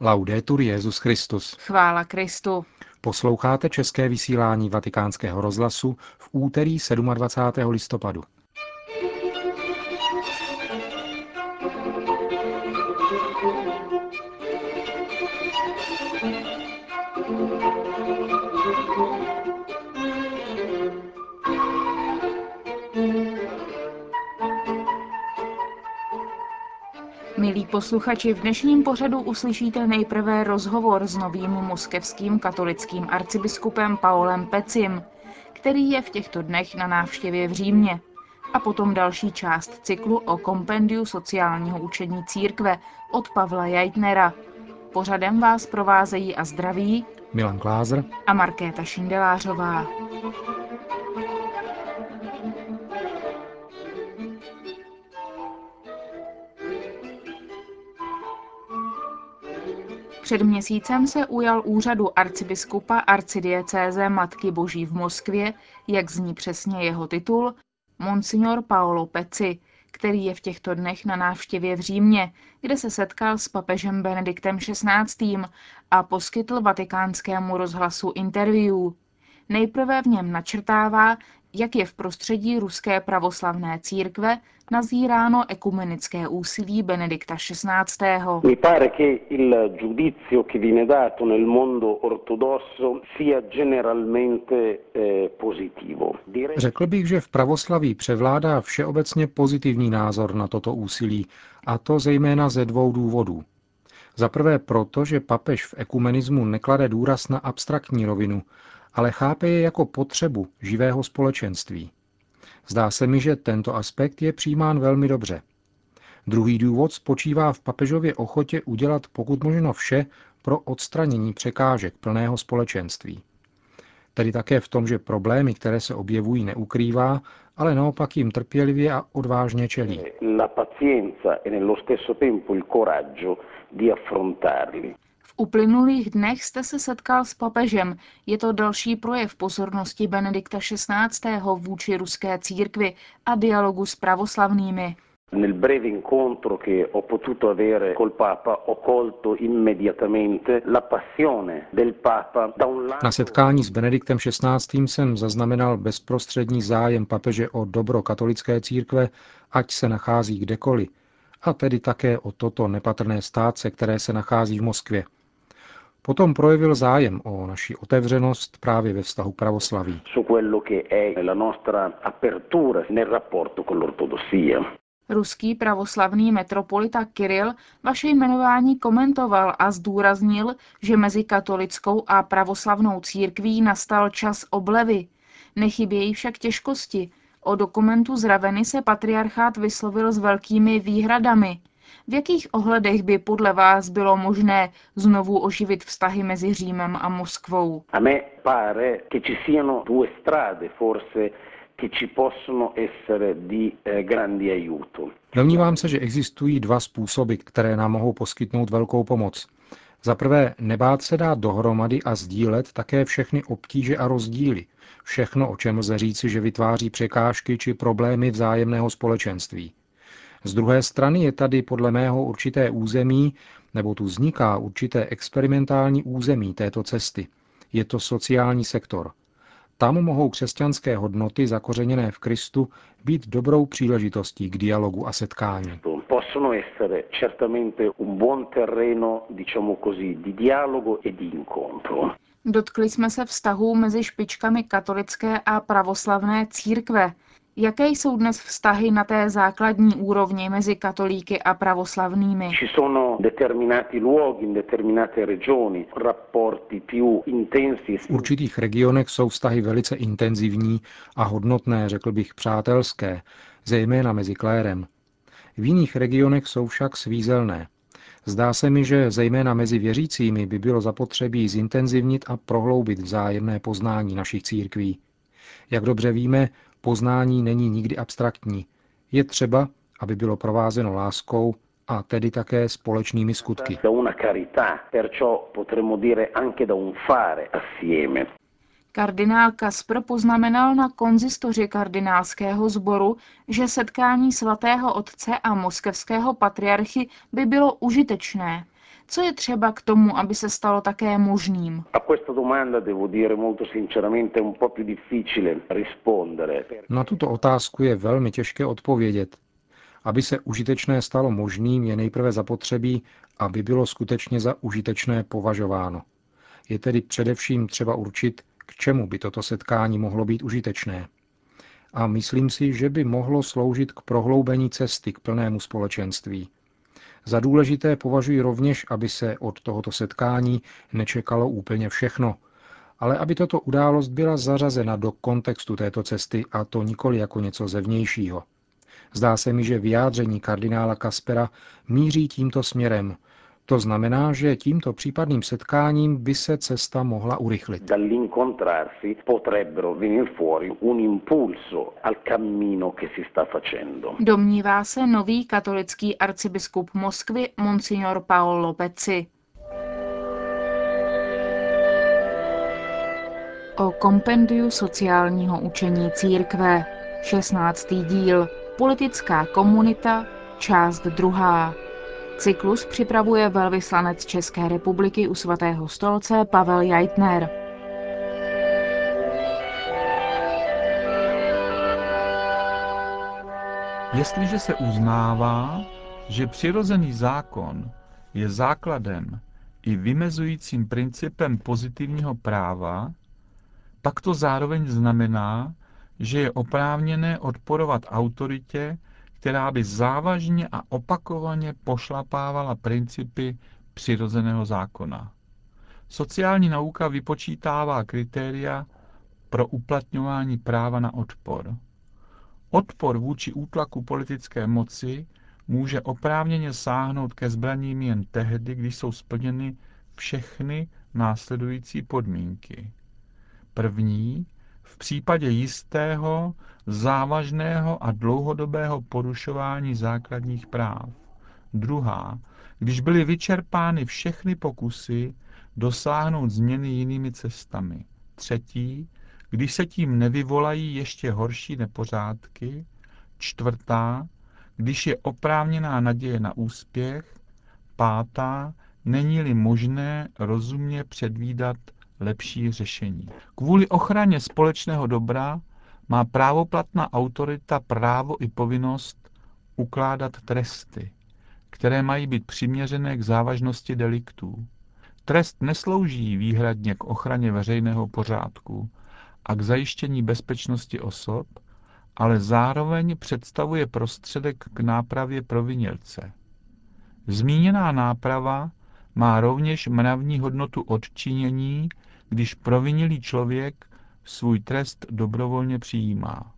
Laudetur Jezus Christus. Chvála Kristu. Posloucháte české vysílání Vatikánského rozhlasu v úterý 27. listopadu. Milí posluchači, v dnešním pořadu uslyšíte nejprve rozhovor s novým moskevským katolickým arcibiskupem Paolem Pecim, který je v těchto dnech na návštěvě v Římě. A potom další část cyklu o kompendiu sociálního učení církve od Pavla Jajtnera. Pořadem vás provázejí a zdraví Milan Glázer a Markéta Šindelářová. Před měsícem se ujal úřadu arcibiskupa arcidiecéze Matky Boží v Moskvě, jak zní přesně jeho titul, Monsignor Paolo Peci, který je v těchto dnech na návštěvě v Římě, kde se setkal s papežem Benediktem XVI. a poskytl vatikánskému rozhlasu interview. Nejprve v něm načrtává, jak je v prostředí ruské pravoslavné církve nazíráno ekumenické úsilí Benedikta XVI. Mi pare che il giudizio che viene dato nel mondo ortodosso sia generalmente eh, positivo. Řekl bych, že v pravoslaví převládá všeobecně pozitivní názor na toto úsilí, a to zejména ze dvou důvodů. Za prvé proto, že papež v ekumenismu neklade důraz na abstraktní rovinu, ale chápe je jako potřebu živého společenství. Zdá se mi, že tento aspekt je přijímán velmi dobře. Druhý důvod spočívá v papežově ochotě udělat pokud možno vše pro odstranění překážek plného společenství. Tedy také v tom, že problémy, které se objevují, neukrývá, ale naopak jim trpělivě a odvážně čelí. Uplynulých dnech jste se setkal s papežem. Je to další projev pozornosti Benedikta XVI. vůči ruské církvi a dialogu s pravoslavnými. Nel breve incontro che ho potuto avere col Papa ho colto immediatamente la passione del Papa da un lato Na setkání s Benediktem XVI. jsem zaznamenal bezprostřední zájem papeže o dobro katolické církve, ať se nachází kdekoliv, a tedy také o toto nepatrné státce, které se nachází v Moskvě. Potom projevil zájem o naši otevřenost právě ve vztahu k pravoslaví. su quello che è la nostra apertura nel rapporto con l'ortodossia. Ruský pravoslavný metropolita Kiril vaše jmenování komentoval a zdůraznil, že mezi katolickou a pravoslavnou církví nastal čas oblevy. Nechybějí však těžkosti. O dokumentu z Raveny se patriarchát vyslovil s velkými výhradami. V jakých ohledech by podle vás bylo možné znovu oživit vztahy mezi Římem a Moskvou? A me pare che ci siano due strade forse che ci possono essere di eh, grandi aiuto. Domnívám se, že existují dva způsoby, které nám mohou poskytnout velkou pomoc. Za prvé, nebát se dát dohromady a sdílet také všechny obtíže a rozdíly. Všechno, o čem lze říci, že vytváří překážky či problémy vzájemného společenství. Z druhé strany je tady podle mého určité území, nebo tu vzniká určité experimentální území této cesty. Je to sociální sektor. Tam mohou křesťanské hodnoty zakořeněné v Kristu být dobrou příležitostí k dialogu a setkání. Possono essere certamente un buon terreno, diciamo così, di dialogo e di incontro. Dotkli jsme se vztahů mezi špičkami katolické a pravoslavné církve. Jaké jsou dnes vztahy na té základní úrovni mezi katolíky a pravoslavnými? E V určitých regionech jsou vztahy velice intenzivní a hodnotné, řekl bych přátelské, zejména mezi klérem. V jiných regionech jsou však svízelné. Zdá se mi, že zejména mezi věřícími by bylo zapotřebí zintenzivnit a prohloubit vzájemné poznání našich církví. Jak dobře víme, poznání není nikdy abstraktní. Je třeba, aby bylo provázeno láskou a tedy také společnými skutky. da una carità, perciò potremmo dire anche da un fare assieme. Kardinál Kasper poznamenal na konzistoři kardinálského sboru, že setkání svatého otce a moskevského patriarchy by bylo užitečné. Co je třeba k tomu, aby se stalo také možným? Na tuto otázku je velmi těžké odpovědět. Aby se užitečné stalo možným, je nejprve zapotřebí, aby bylo skutečně za užitečné považováno. Je tedy především třeba určit, k čemu by toto setkání mohlo být užitečné. A myslím si, že by mohlo sloužit k prohloubení cesty k plnému společenství. Za důležité považuji rovněž, aby se od tohoto setkání nečekalo úplně všechno, ale aby tato událost byla zařazena do kontextu této cesty a to nikoli jako něco zevnějšího. Zdá se mi, že vyjádření kardinála Kaspera míří tímto směrem, to znamená, že tímto případným setkáním by se cesta mohla urychlit. Domnívá se nový katolický arcibiskup Moskvy Monsignor Paolo Pezzi. O kompendiu sociálního učení církve, 16. díl, politická komunita, část druhá. Cyklus připravuje velvyslanec České republiky u svatého stolce Pavel Jajtner. Jestliže se uznává, že přirozený zákon je základem i vymezujícím principem pozitivního práva, pak to zároveň znamená, že je oprávněné odporovat autoritě, která by závažně a opakovaně pošlapávala principy přirozeného zákona. Sociální nauka vypočítává kritéria pro uplatňování práva na odpor. Odpor vůči útlaku politické moci může oprávněně sáhnout ke zbraním jen tehdy, když jsou splněny všechny následující podmínky. První v případě jistého, závažného a dlouhodobého porušování základních práv. Druhá, když byly vyčerpány všechny pokusy dosáhnout změny jinými cestami. Třetí, když se tím nevyvolají ještě horší nepořádky. Čtvrtá, když je oprávněná naděje na úspěch. Pátá, není-li možné rozumně předvídat lepší řešení. Kvůli ochraně společného dobra má právoplatná autorita právo i povinnost ukládat tresty, které mají být přiměřené k závažnosti deliktů. Trest neslouží výhradně k ochraně veřejného pořádku a k zajištění bezpečnosti osob, ale zároveň představuje prostředek k nápravě provinělce. Zmíněná náprava má rovněž mravní hodnotu odčinění když provinilý člověk svůj trest dobrovolně přijímá.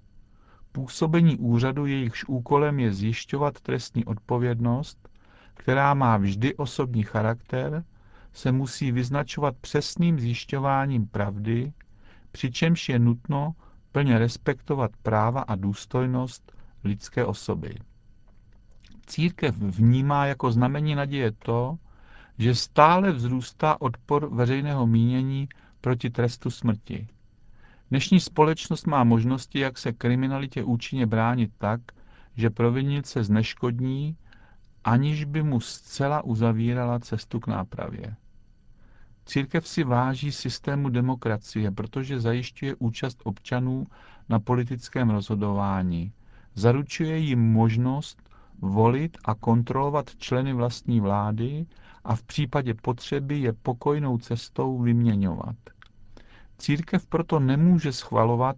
Působení úřadu, jejichž úkolem je zjišťovat trestní odpovědnost, která má vždy osobní charakter, se musí vyznačovat přesným zjišťováním pravdy, přičemž je nutno plně respektovat práva a důstojnost lidské osoby. Církev vnímá jako znamení naděje to, že stále vzrůstá odpor veřejného mínění proti trestu smrti. Dnešní společnost má možnosti, jak se kriminalitě účinně bránit tak, že provinit se zneškodní, aniž by mu zcela uzavírala cestu k nápravě. Církev si váží systému demokracie, protože zajišťuje účast občanů na politickém rozhodování. Zaručuje jim možnost volit a kontrolovat členy vlastní vlády a v případě potřeby je pokojnou cestou vyměňovat. Církev proto nemůže schvalovat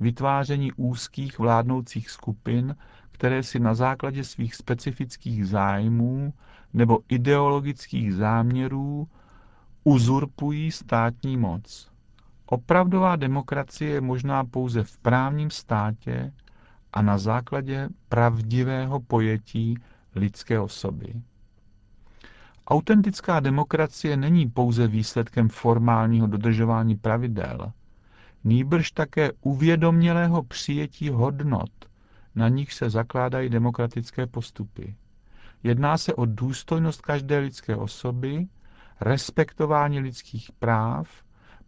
vytváření úzkých vládnoucích skupin, které si na základě svých specifických zájmů nebo ideologických záměrů uzurpují státní moc. Opravdová demokracie je možná pouze v právním státě a na základě pravdivého pojetí lidské osoby. Autentická demokracie není pouze výsledkem formálního dodržování pravidel, nýbrž také uvědomělého přijetí hodnot, na nich se zakládají demokratické postupy. Jedná se o důstojnost každé lidské osoby, respektování lidských práv,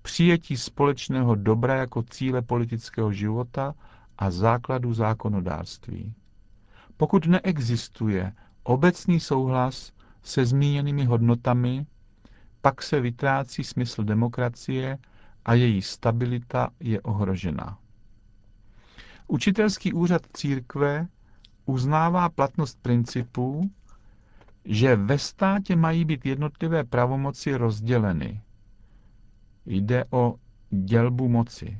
přijetí společného dobra jako cíle politického života a základu zákonodárství. Pokud neexistuje obecný souhlas se zmíněnými hodnotami, pak se vytrácí smysl demokracie a její stabilita je ohrožena. Učitelský úřad církve uznává platnost principů, že ve státě mají být jednotlivé pravomoci rozděleny. Jde o dělbu moci.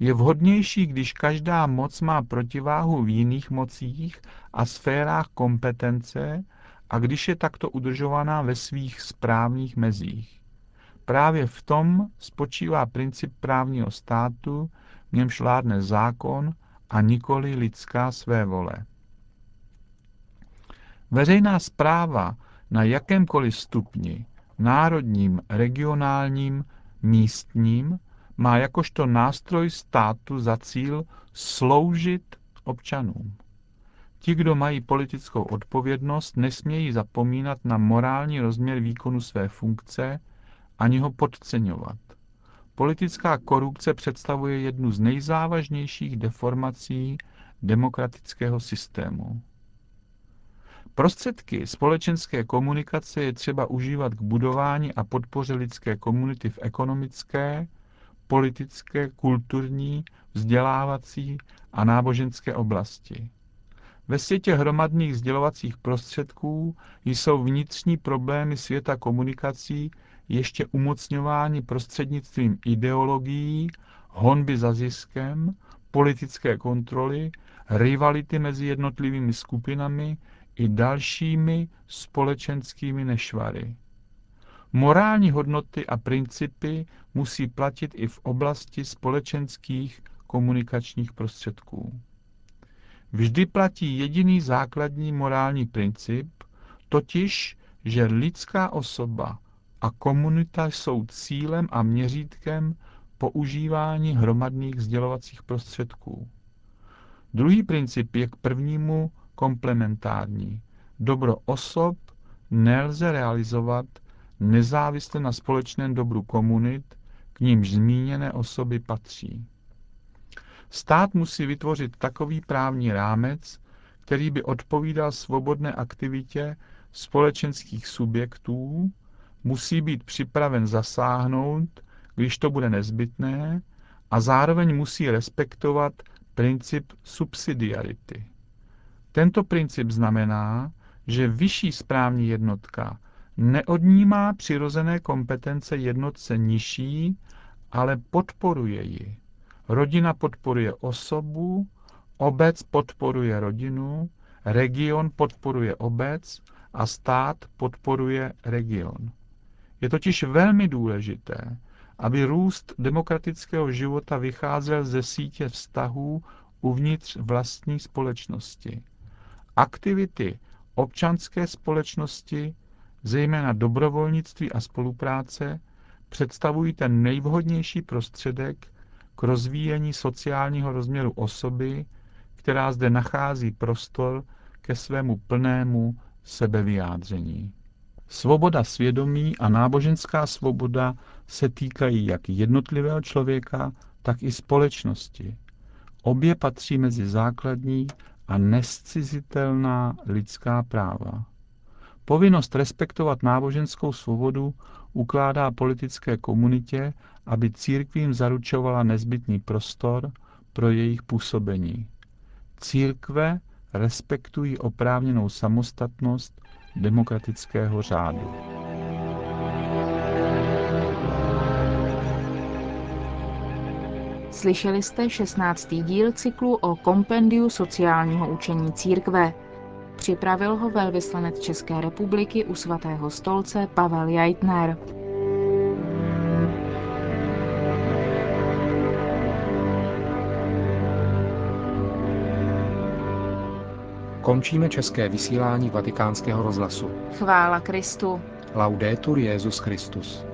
Je vhodnější, když každá moc má protiváhu v jiných mocích a sférách kompetence a když je takto udržovaná ve svých správných mezích. Právě v tom spočívá princip právního státu, v němž vládne zákon a nikoli lidská své vole. Veřejná zpráva na jakémkoliv stupni, národním, regionálním, místním, má jakožto nástroj státu za cíl sloužit občanům. Ti, kdo mají politickou odpovědnost, nesmějí zapomínat na morální rozměr výkonu své funkce ani ho podceňovat. Politická korupce představuje jednu z nejzávažnějších deformací demokratického systému. Prostředky společenské komunikace je třeba užívat k budování a podpoře lidské komunity v ekonomické, politické, kulturní, vzdělávací a náboženské oblasti. Ve světě hromadných sdělovacích prostředků jsou vnitřní problémy světa komunikací ještě umocňováni prostřednictvím ideologií, honby za ziskem, politické kontroly, rivality mezi jednotlivými skupinami i dalšími společenskými nešvary. Morální hodnoty a principy musí platit i v oblasti společenských komunikačních prostředků. Vždy platí jediný základní morální princip, totiž, že lidská osoba a komunita jsou cílem a měřítkem používání hromadných sdělovacích prostředků. Druhý princip je k prvnímu komplementární. Dobro osob nelze realizovat nezávisle na společném dobru komunit, k nímž zmíněné osoby patří. Stát musí vytvořit takový právní rámec, který by odpovídal svobodné aktivitě společenských subjektů, musí být připraven zasáhnout, když to bude nezbytné, a zároveň musí respektovat princip subsidiarity. Tento princip znamená, že vyšší správní jednotka neodnímá přirozené kompetence jednotce nižší, ale podporuje ji. Rodina podporuje osobu, obec podporuje rodinu, region podporuje obec a stát podporuje region. Je totiž velmi důležité, aby růst demokratického života vycházel ze sítě vztahů uvnitř vlastní společnosti. Aktivity občanské společnosti, zejména dobrovolnictví a spolupráce, představují ten nejvhodnější prostředek k rozvíjení sociálního rozměru osoby, která zde nachází prostor ke svému plnému sebevyjádření. Svoboda svědomí a náboženská svoboda se týkají jak jednotlivého člověka, tak i společnosti. Obě patří mezi základní a nescizitelná lidská práva. Povinnost respektovat náboženskou svobodu ukládá politické komunitě, aby církvím zaručovala nezbytný prostor pro jejich působení. Církve respektují oprávněnou samostatnost demokratického řádu. Slyšeli jste 16. díl cyklu o kompendiu sociálního učení církve. Připravil ho velvyslanec České republiky u svatého stolce Pavel Jajtner. Končíme české vysílání vatikánského rozhlasu. Chvála Kristu. Laudetur Jezus Christus.